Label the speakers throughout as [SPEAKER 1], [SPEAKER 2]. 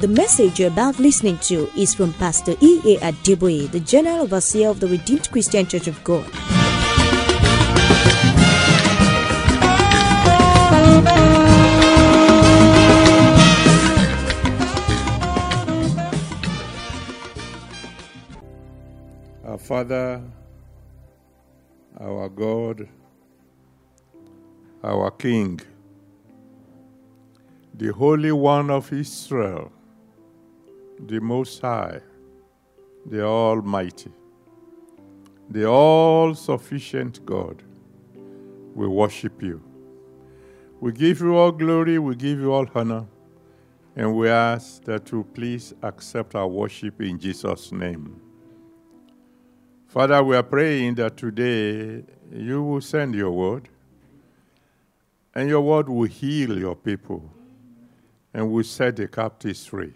[SPEAKER 1] The message you're about listening to is from Pastor E.A. Adeboye, the General Overseer of the Redeemed Christian Church of God.
[SPEAKER 2] Our Father, our God, our King, the Holy One of Israel, the Most High, the Almighty, the all sufficient God, we worship you. We give you all glory, we give you all honor, and we ask that you please accept our worship in Jesus' name. Father, we are praying that today you will send your word, and your word will heal your people, and will set the captives free.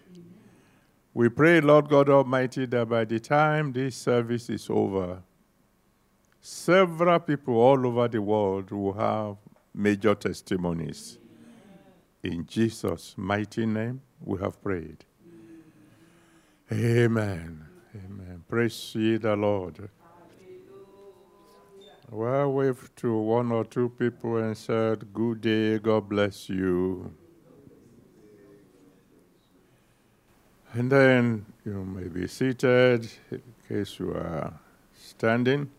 [SPEAKER 2] We pray, Lord God Almighty, that by the time this service is over, several people all over the world will have major testimonies. In Jesus' mighty name, we have prayed. Amen. Amen. Praise ye the Lord. Well, waved to one or two people and said, Good day, God bless you. And then you may be seated in case you are standing.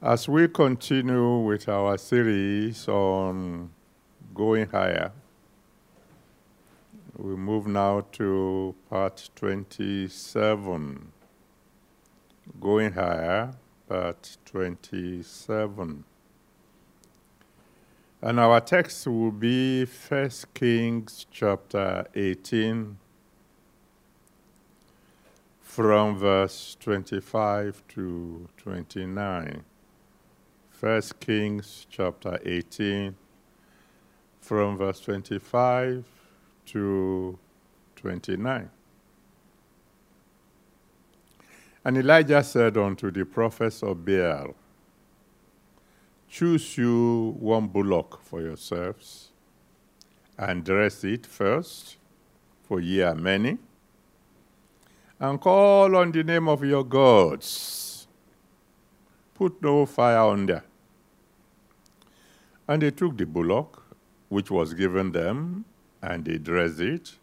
[SPEAKER 2] As we continue with our series on going higher, we move now to part 27. Going higher, part 27. And our text will be 1 Kings chapter 18, from verse 25 to 29. 1 Kings chapter 18, from verse 25 to 29. And Elijah said unto the prophets of Baal, Choose you one bullock for yourselves, and dress it first, for ye are many, and call on the name of your gods. Put no fire under. And they took the bullock, which was given them, and they dressed it,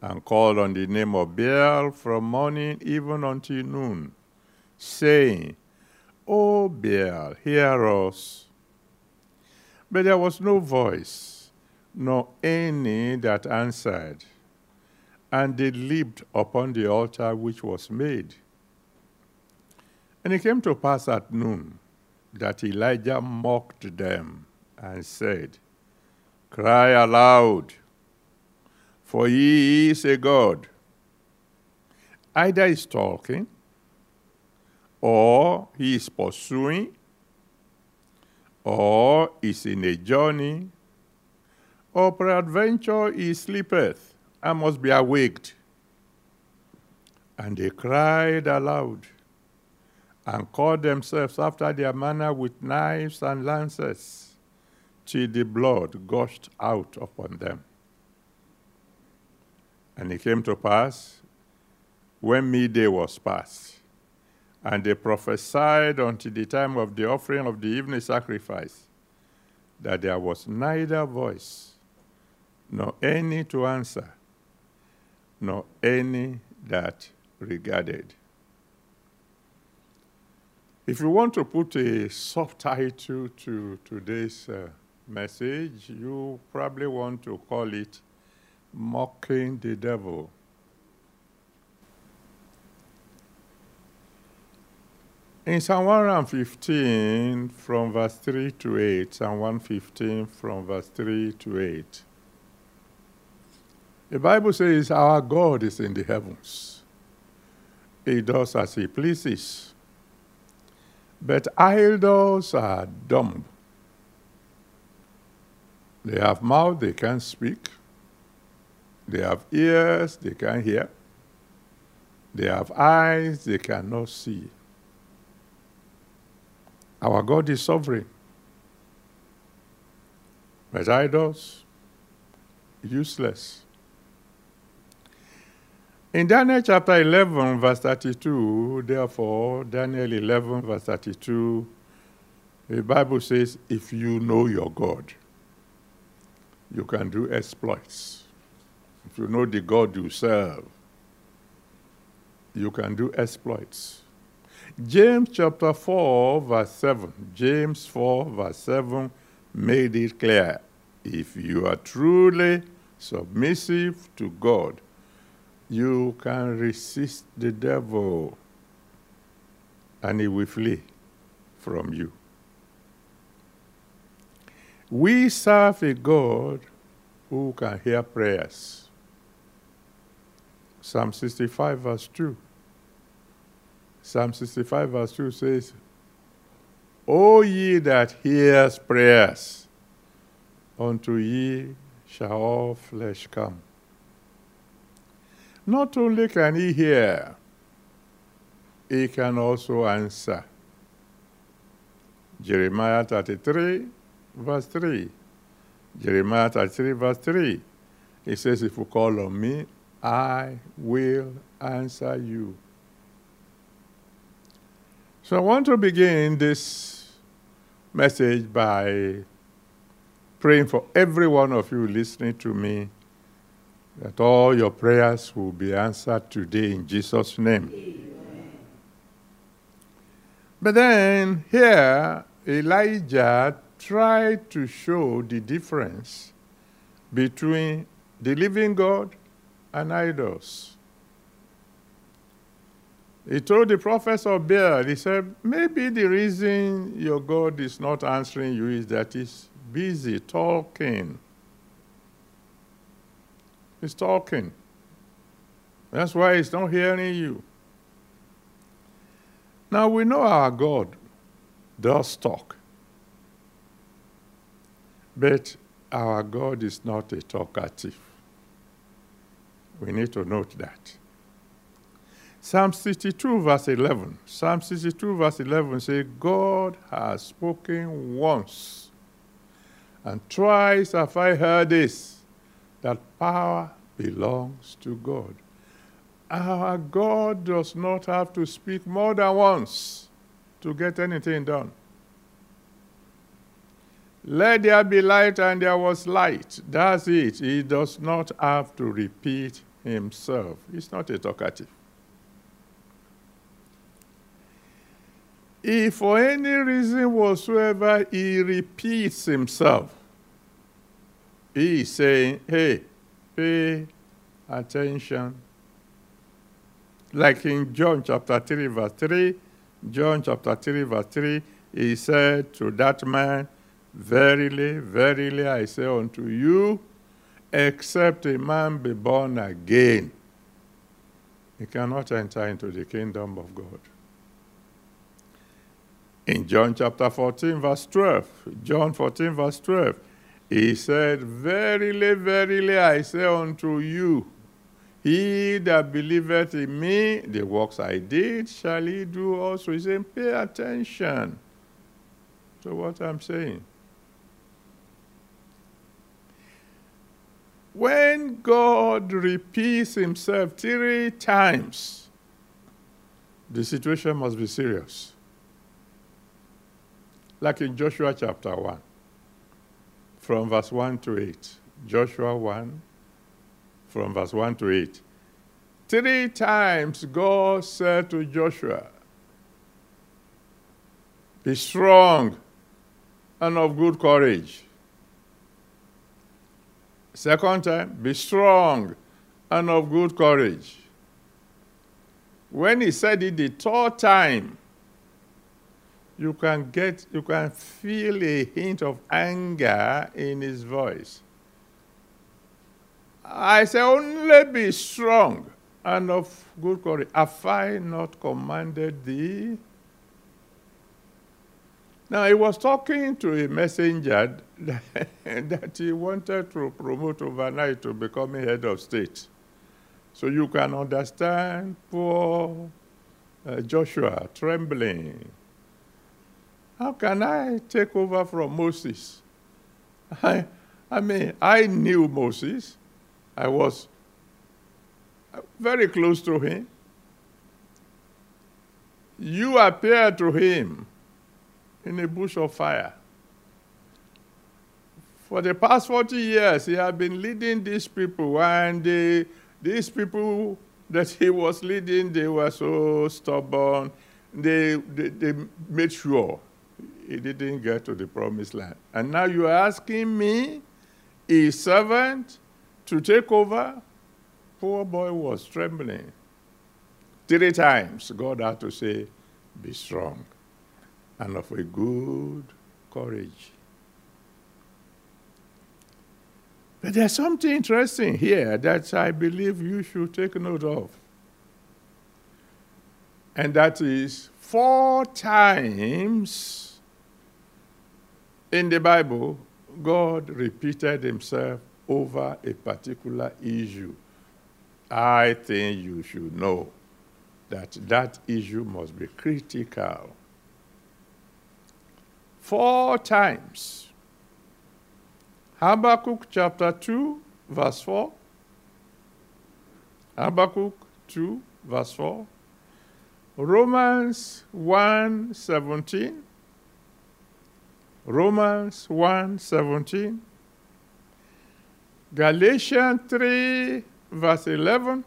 [SPEAKER 2] and called on the name of Baal from morning even until noon, saying, O Baal, hear us. But there was no voice, nor any that answered, and they leaped upon the altar which was made. And it came to pass at noon that Elijah mocked them and said, Cry aloud for he is a God. Either he's talking, or he is pursuing, or is in a journey, or peradventure he sleepeth and must be awaked. And they cried aloud and called themselves after their manner with knives and lances, till the blood gushed out upon them. And it came to pass, when midday was past, and they prophesied until the time of the offering of the evening sacrifice, that there was neither voice, nor any to answer, nor any that regarded. If you want to put a subtitle to today's uh, message, you probably want to call it mocking the devil. In Psalm 115, from verse 3 to 8, Psalm 115, from verse 3 to 8, the Bible says, Our God is in the heavens. He does as he pleases. But idols are dumb. They have mouth, they can't speak. They have ears, they can't hear. They have eyes, they cannot see. Our God is sovereign. But idols, useless. In Daniel chapter 11, verse 32, therefore, Daniel 11, verse 32, the Bible says, if you know your God, you can do exploits. If you know the God you serve, you can do exploits. James chapter 4, verse 7. James 4, verse 7 made it clear. If you are truly submissive to God, you can resist the devil and he will flee from you. We serve a God who can hear prayers. Psalm 65, verse 2. Psalm 65, verse 2 says, O ye that hears prayers, unto ye shall all flesh come. Not only can he hear, he can also answer. Jeremiah 33, verse 3. Jeremiah 33, verse 3. He says, If you call on me, I will answer you. So I want to begin this message by praying for every one of you listening to me that all your prayers will be answered today in Jesus' name. Amen. But then here, Elijah tried to show the difference between the living God and idols. He told the prophets of Baal, he said, maybe the reason your God is not answering you is that he's busy talking He's talking. That's why he's not hearing you. Now we know our God does talk. But our God is not a talkative. We need to note that. Psalm 62, verse 11. Psalm 62, verse 11 says, God has spoken once, and twice have I heard this that power belongs to God. Our God does not have to speak more than once to get anything done. Let there be light, and there was light. That's it. He does not have to repeat himself. He's not a talkative. If for any reason whatsoever he repeats himself, he is saying, Hey, pay attention. Like in John chapter 3, verse 3, John chapter 3, verse 3, he said to that man, Verily, verily, I say unto you, except a man be born again, he cannot enter into the kingdom of God. In John chapter 14, verse 12, John 14, verse 12, he said, Verily, verily, I say unto you, he that believeth in me, the works I did, shall he do also. He said, Pay attention to what I'm saying. When God repeats himself three times, the situation must be serious. Like in Joshua chapter 1 from verse 1 to 8. Joshua 1, from verse 1 to 8. Three times God said to Joshua, Be strong and of good courage. Second time, be strong and of good courage. When he said it the third time, you can get, you can feel a hint of anger in his voice. I say, only be strong and of good courage. Have I not commanded thee? Now, he was talking to a messenger that he wanted to promote overnight to become a head of state. So you can understand poor uh, Joshua trembling how can I take over from Moses? I, I mean, I knew Moses. I was uh, very close to him. You appeared to him in a bush of fire. For the past 40 years, he had been leading these people, and they, these people that he was leading, they were so stubborn. They, they, they made sure he didn't get to the promised land. And now you're asking me, a servant, to take over? Poor boy was trembling. Three times God had to say, Be strong and of a good courage. But there's something interesting here that I believe you should take note of. And that is four times in the Bible, God repeated himself over a particular issue. I think you should know that that issue must be critical. Four times Habakkuk chapter 2, verse 4. Habakkuk 2, verse 4. Romans 1, 17. Romans 1, 17. Galatians 3, verse 11.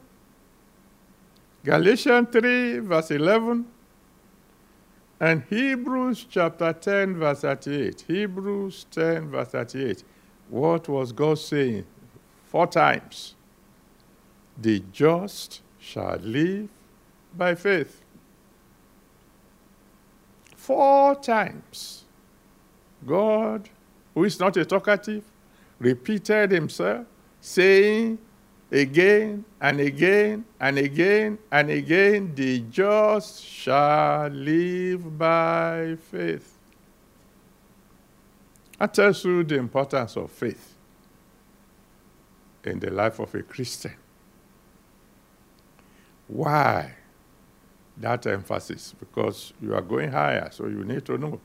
[SPEAKER 2] Galatians 3, verse 11. And Hebrews chapter 10, verse 38. Hebrews 10, verse 38. What was God saying? Four times. The just shall live by faith. Four times. God, who is not a talkative, repeated himself, saying again and again and again and again, the just shall live by faith. That tells you the importance of faith in the life of a Christian. Why that emphasis? Because you are going higher, so you need to know.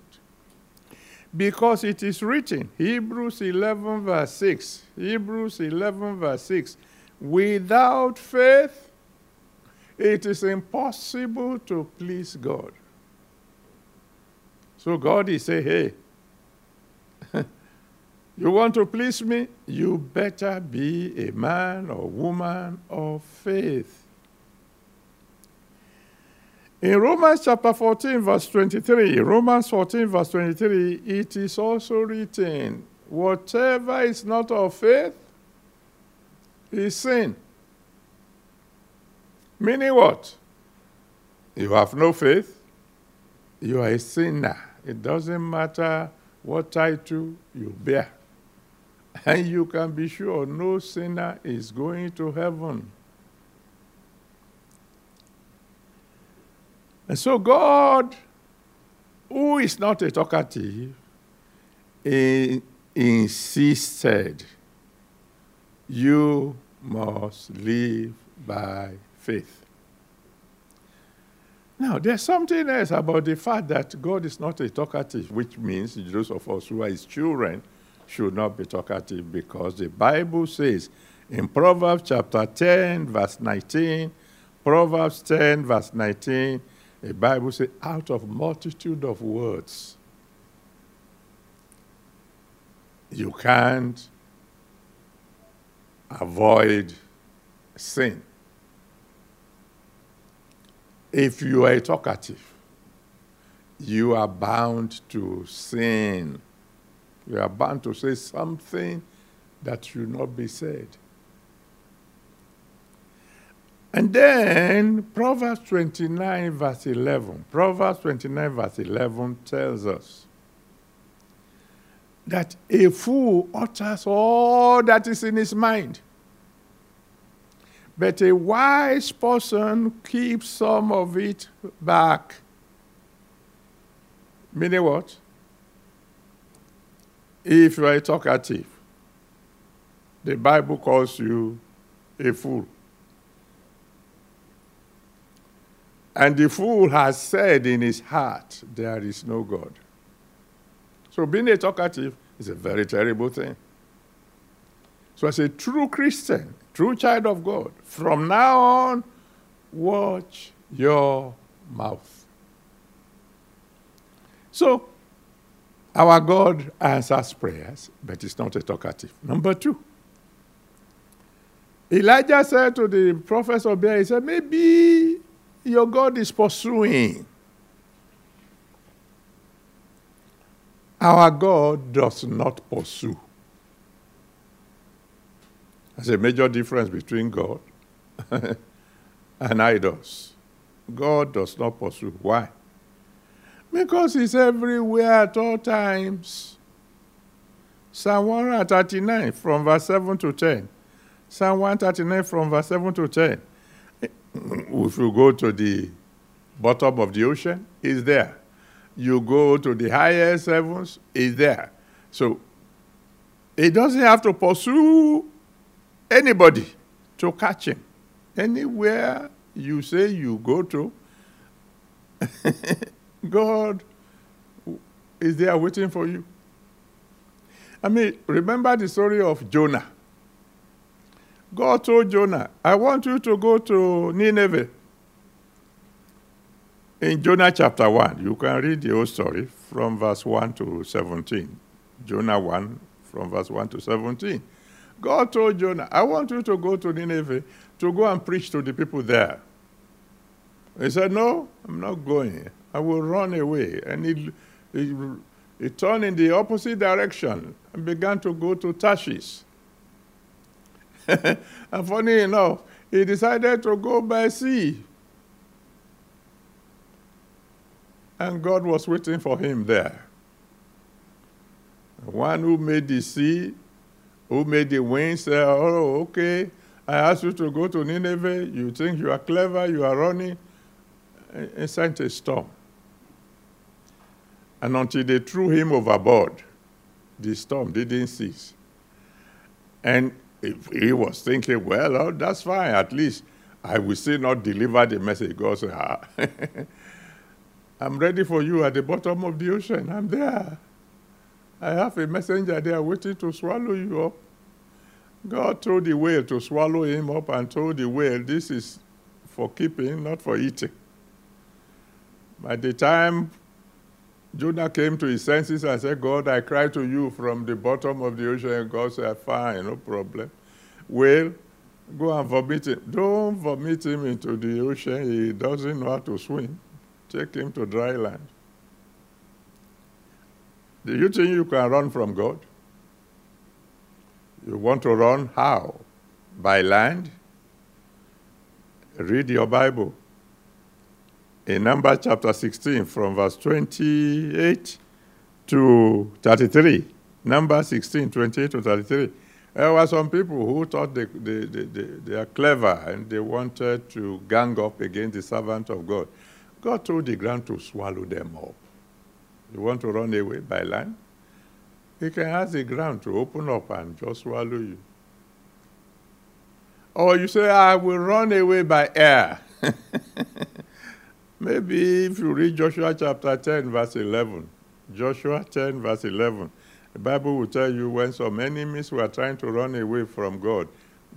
[SPEAKER 2] Because it is written, Hebrews 11, verse 6. Hebrews 11, verse 6. Without faith, it is impossible to please God. So God is saying, hey, you want to please me? You better be a man or woman of faith. In Romans chapter 14, verse 23, Romans 14, verse 23, it is also written, whatever is not of faith is sin. Meaning what? You have no faith, you are a sinner. It doesn't matter what title you bear. And you can be sure no sinner is going to heaven. And so God, who is not a talkative, insisted, you must live by faith. Now, there's something else about the fact that God is not a talkative, which means those of us who are his children should not be talkative because the Bible says in Proverbs chapter 10, verse 19, Proverbs 10, verse 19, the Bible says, out of multitude of words, you can't avoid sin. If you are talkative, you are bound to sin. You are bound to say something that should not be said. And then Proverbs 29, verse 11. Proverbs 29, verse 11 tells us that a fool utters all that is in his mind. But a wise person keeps some of it back. Meaning what? If you are a talkative, the Bible calls you a fool. And the fool has said in his heart, There is no God. So being a talkative is a very terrible thing. So, as a true Christian, True child of God. From now on, watch your mouth. So, our God answers prayers, but it's not a talkative. Number two, Elijah said to the prophets of Baal, he said, maybe your God is pursuing. Our God does not pursue. There's a major difference between God and idols. God does not pursue. Why? Because He's everywhere at all times. Psalm 139 from verse 7 to 10. Psalm 139 from verse 7 to 10. If you go to the bottom of the ocean, it's there. You go to the highest heavens, it's there. So it doesn't have to pursue anybody to catch him. Anywhere you say you go to, God is there waiting for you. I mean, remember the story of Jonah. God told Jonah, I want you to go to Nineveh. In Jonah chapter 1, you can read the whole story from verse 1 to 17. Jonah 1, from verse 1 to 17. God told Jonah, I want you to go to Nineveh to go and preach to the people there. He said, No, I'm not going. I will run away. And he, he, he turned in the opposite direction and began to go to Tarshish. and funny enough, he decided to go by sea. And God was waiting for him there. The one who made the sea, who made the wind, said, Oh, okay, I asked you to go to Nineveh. You think you are clever, you are running. And sent a storm. And until they threw him overboard, the storm didn't cease. And he was thinking, well, oh, that's fine. At least I will still not deliver the message. God said, ah, I'm ready for you at the bottom of the ocean. I'm there. I have a messenger there waiting to swallow you up. God told the whale to swallow him up and told the whale, This is for keeping, not for eating. By the time Jonah came to his senses and said, God, I cry to you from the bottom of the ocean. And God said, Fine, no problem. Well, go and vomit him. Don't vomit him into the ocean. He doesn't know how to swim. Take him to dry land. Do you think you can run from God? You want to run how? By land? Read your Bible. In Numbers chapter 16, from verse 28 to 33. Number 16, 28 to 33. There were some people who thought they, they, they, they, are clever and they wanted to gang up against the servant of God. God told the ground to swallow them up. You want to run away by land? He can ask the ground to open up and just swallow you. Or you say, I will run away by air. Maybe if you read Joshua chapter 10, verse 11, Joshua 10, verse 11, the Bible will tell you when some enemies were trying to run away from God,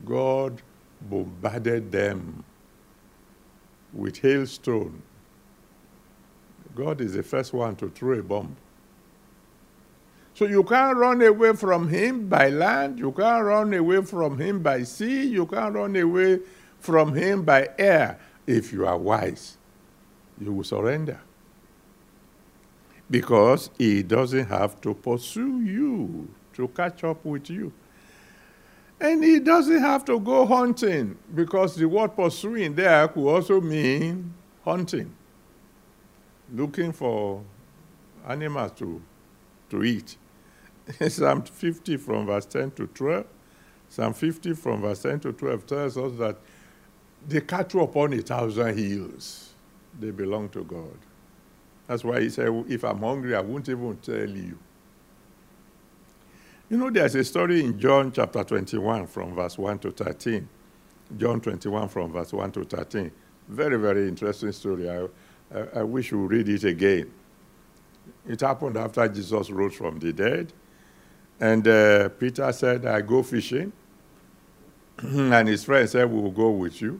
[SPEAKER 2] God bombarded them with hailstone. God is the first one to throw a bomb. So you can't run away from him by land, you can't run away from him by sea, you can't run away from him by air. If you are wise, you will surrender because he doesn't have to pursue you to catch up with you. And he doesn't have to go hunting because the word pursuing there could also mean hunting, looking for animals to, to eat. Psalm 50 from verse 10 to 12, Psalm 50 from verse 10 to 12 tells us that the cattle upon a thousand hills, they belong to God. That's why he said, if I'm hungry, I won't even tell you. You know, there's a story in John chapter 21 from verse 1 to 13. John 21 from verse 1 to 13. Very, very interesting story. I, I, I wish you read it again. It happened after Jesus rose from the dead. And uh, Peter said, I go fishing. and his friend said, We will go with you.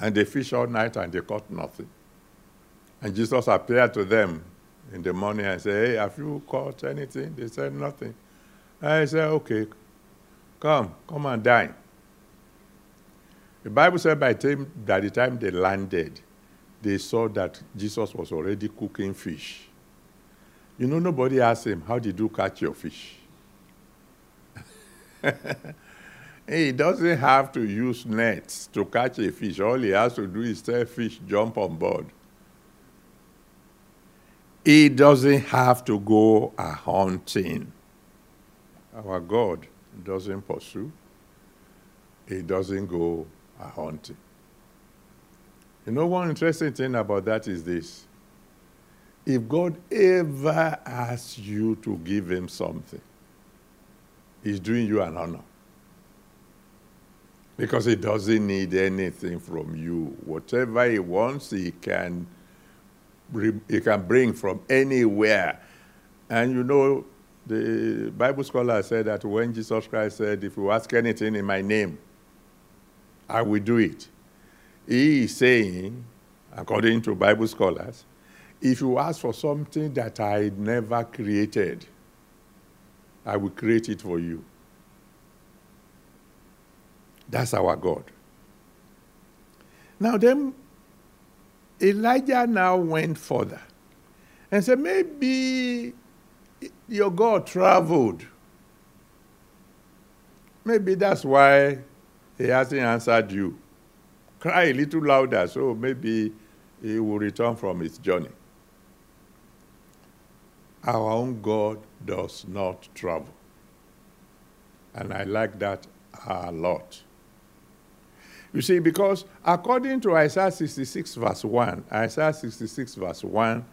[SPEAKER 2] And they fished all night and they caught nothing. And Jesus appeared to them in the morning and said, Hey, have you caught anything? They said, Nothing. And I said, Okay, come, come and dine. The Bible said by time, by the time they landed, they saw that Jesus was already cooking fish. You know, nobody asked him, How did you catch your fish? he doesn't have to use nets to catch a fish. All he has to do is tell fish, jump on board. He doesn't have to go a hunting. Our God doesn't pursue. He doesn't go a hunting. You know, one interesting thing about that is this. If God ever asks you to give him something, he's doing you an honor. Because he doesn't need anything from you. Whatever he wants, he can, he can bring from anywhere. And you know, the Bible scholar said that when Jesus Christ said, If you ask anything in my name, I will do it. He is saying, according to Bible scholars, if you ask for something that I never created, I will create it for you. That's our God. Now, then, Elijah now went further and said, Maybe your God traveled. Maybe that's why he hasn't answered you. Cry a little louder so maybe he will return from his journey. Our own God does not travel. And I like that a lot. You see, because according to Isaiah 66, verse 1, Isaiah 66, verse 1,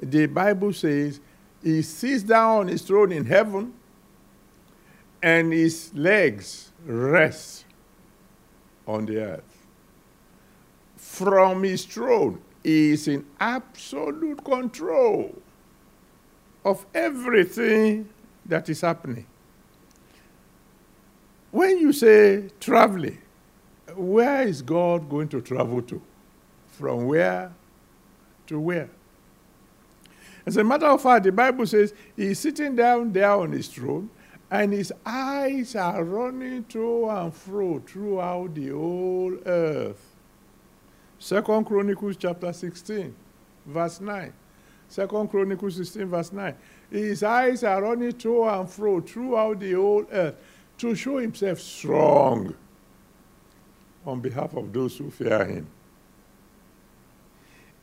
[SPEAKER 2] the Bible says, He sits down on his throne in heaven, and his legs rest on the earth. From his throne, he is in absolute control of everything that is happening. When you say traveling, where is God going to travel to? From where to where? As a matter of fact, the Bible says he's sitting down there on his throne and his eyes are running to and fro throughout the whole earth. Second Chronicles chapter 16, verse 9. Second Chronicles 16, verse 9. His eyes are running to and fro throughout the whole earth to show himself strong on behalf of those who fear him.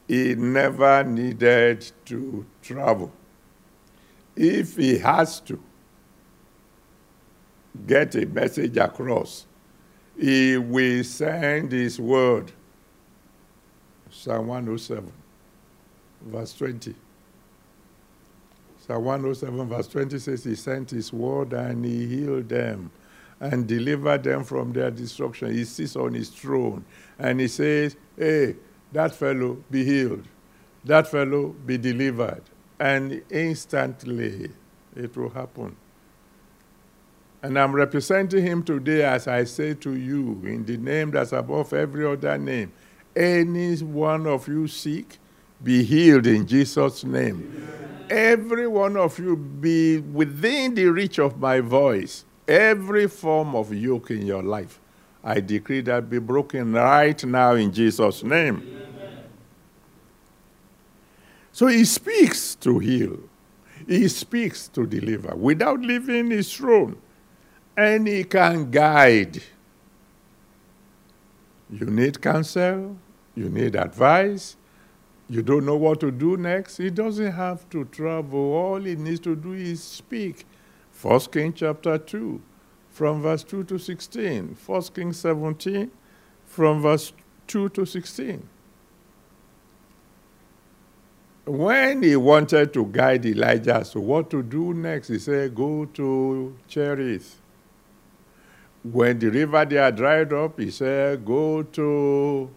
[SPEAKER 2] He never needed to travel. If he has to, get a message across, he will send his word. Psalm 107, verse 20. Psalm 107, verse 20 says, He sent His word and He healed them and deliver them from their destruction. He sits on His throne and He says, Hey, that fellow be healed, that fellow be delivered. And instantly it will happen. And I'm representing him today as I say to you, in the name that's above every other name. Any one of you sick, be healed in Jesus' name. Amen. Every one of you be within the reach of my voice. Every form of yoke in your life, I decree that be broken right now in Jesus' name. Amen. So he speaks to heal, he speaks to deliver without leaving his throne and he can guide. You need counsel, you need advice, you don't know what to do next. He doesn't have to travel. All he needs to do is speak. 1 Kings chapter 2, from verse 2 to 16. 1 Kings 17, from verse 2 to 16. When he wanted to guide Elijah so what to do next, he said, Go to Cherith when the river there dried up, he said, Go to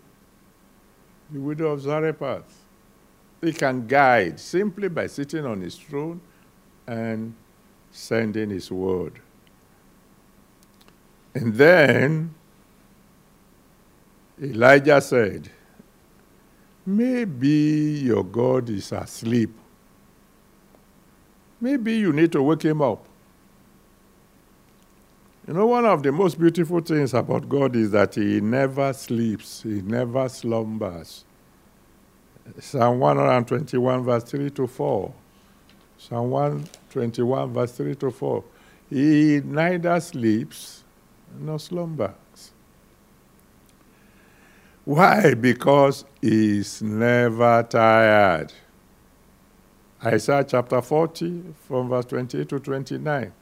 [SPEAKER 2] the widow of Zarephath. He can guide simply by sitting on his throne and sending his word. And then Elijah said, Maybe your God is asleep. Maybe you need to wake him up. You know, one of the most beautiful things about God is that He never sleeps, He never slumbers. Psalm 121, verse 3 to 4. Psalm 121, verse 3 to 4. He neither sleeps nor slumbers. Why? Because he's never tired. Isaiah chapter 40, from verse 28 to 29.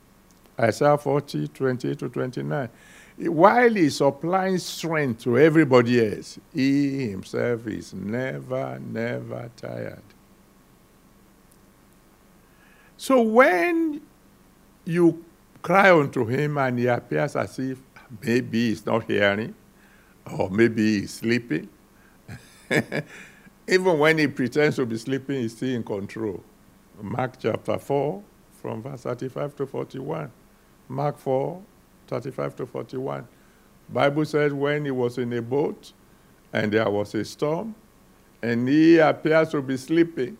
[SPEAKER 2] Isaiah 40, 28 to 29. While he's supplying strength to everybody else, he himself is never, never tired. So when you cry unto him and he appears as if maybe he's not hearing, or maybe he's sleeping, even when he pretends to be sleeping, he's still in control. Mark chapter 4, from verse 35 to 41. Mark 4, 35 to 41. Bible says when he was in a boat and there was a storm, and he appears to be sleeping.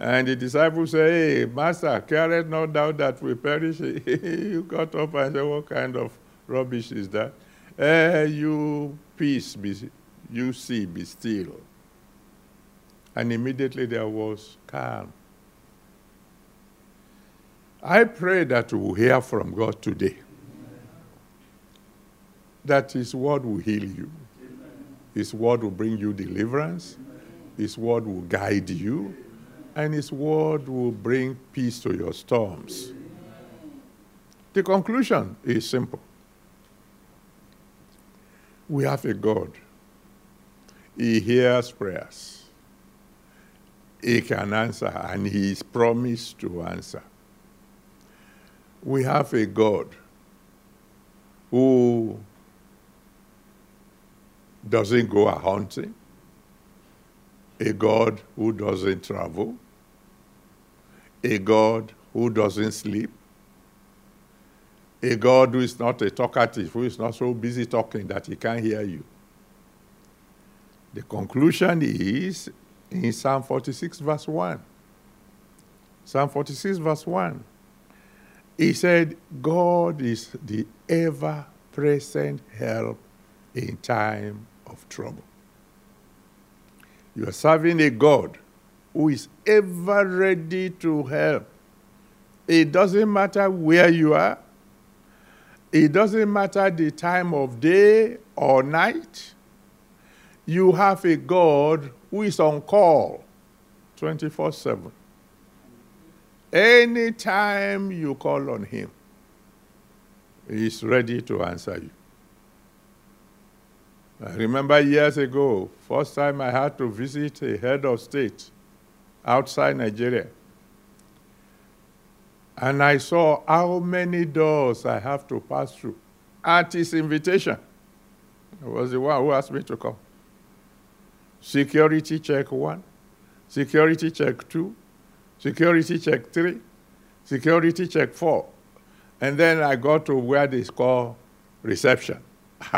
[SPEAKER 2] And the disciples say, Hey, Master, carest not thou that we perish? he got up and said, What kind of rubbish is that? Eh, you peace, be, you see, be still. And immediately there was calm. I pray that we hear from God today. That His word will heal you. His word will bring you deliverance. His word will guide you. And His word will bring peace to your storms. The conclusion is simple. We have a God. He hears prayers. He can answer, and He is promised to answer we have a God who doesn't go a hunting, a God who doesn't travel, a God who doesn't sleep, a God who is not a talkative, who is not so busy talking that he can't hear you. The conclusion is in Psalm 46, verse 1. Psalm 46, verse 1. He said, God is the ever present help in time of trouble. You are serving a God who is ever ready to help. It doesn't matter where you are, it doesn't matter the time of day or night. You have a God who is on call 24 7. Anytime you call on him, he's ready to answer you. I remember years ago, first time I had to visit a head of state outside Nigeria. And I saw how many doors I have to pass through at his invitation. I was the one who asked me to come. Security check one, security check two, security check three, security check four. And then I got to where they call reception.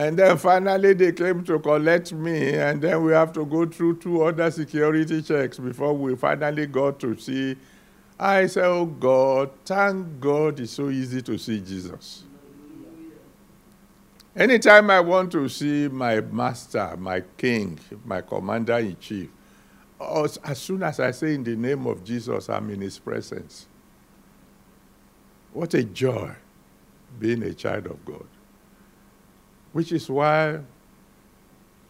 [SPEAKER 2] and then finally they came to collect me, and then we have to go through two other security checks before we finally got to see. I said, Oh God, thank God it's so easy to see Jesus. Anytime I want to see my master, my king, my commander in chief, as soon as I say in the name of Jesus, I'm in his presence. What a joy being a child of God. Which is why,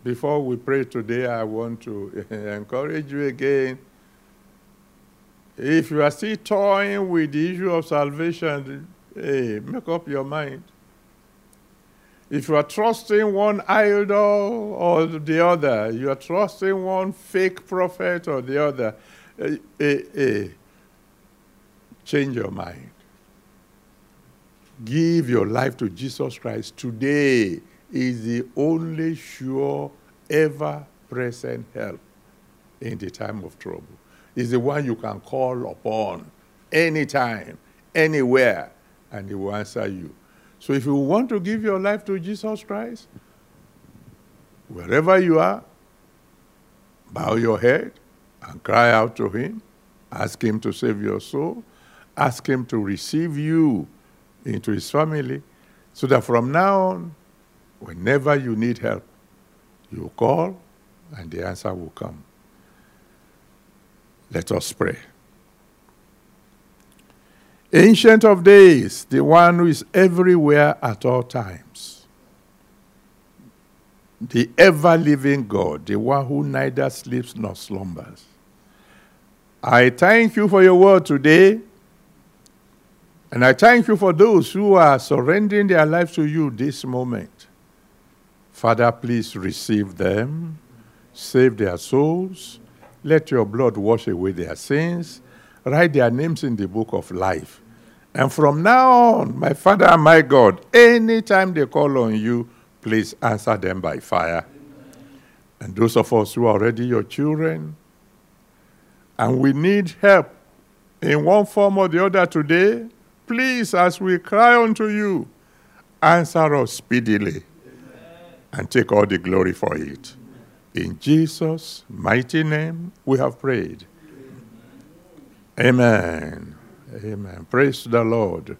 [SPEAKER 2] before we pray today, I want to encourage you again. If you are still toying with the issue of salvation, hey, make up your mind. If you are trusting one idol or the other, you are trusting one fake prophet or the other, eh, eh, eh, change your mind. Give your life to Jesus Christ today is the only sure, ever present help in the time of trouble. Is the one you can call upon anytime, anywhere, and He will answer you. So if you want to give your life to Jesus Christ, wherever you are, bow your head and cry out to Him. Ask Him to save your soul. Ask Him to receive you into His family so that from now on, whenever you need help, you call and the answer will come. Let us pray. Ancient of days, the one who is everywhere at all times, the ever living God, the one who neither sleeps nor slumbers. I thank you for your word today, and I thank you for those who are surrendering their lives to you this moment. Father, please receive them, save their souls, let your blood wash away their sins write their names in the book of life. And from now on, my Father my God, anytime they call on you, please answer them by fire. And those of us who are already your children, and we need help in one form or the other today, please, as we cry unto you, answer us speedily and take all the glory for it. In Jesus' mighty name, we have prayed. Amen. Amen. Praise the Lord.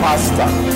[SPEAKER 3] Faster.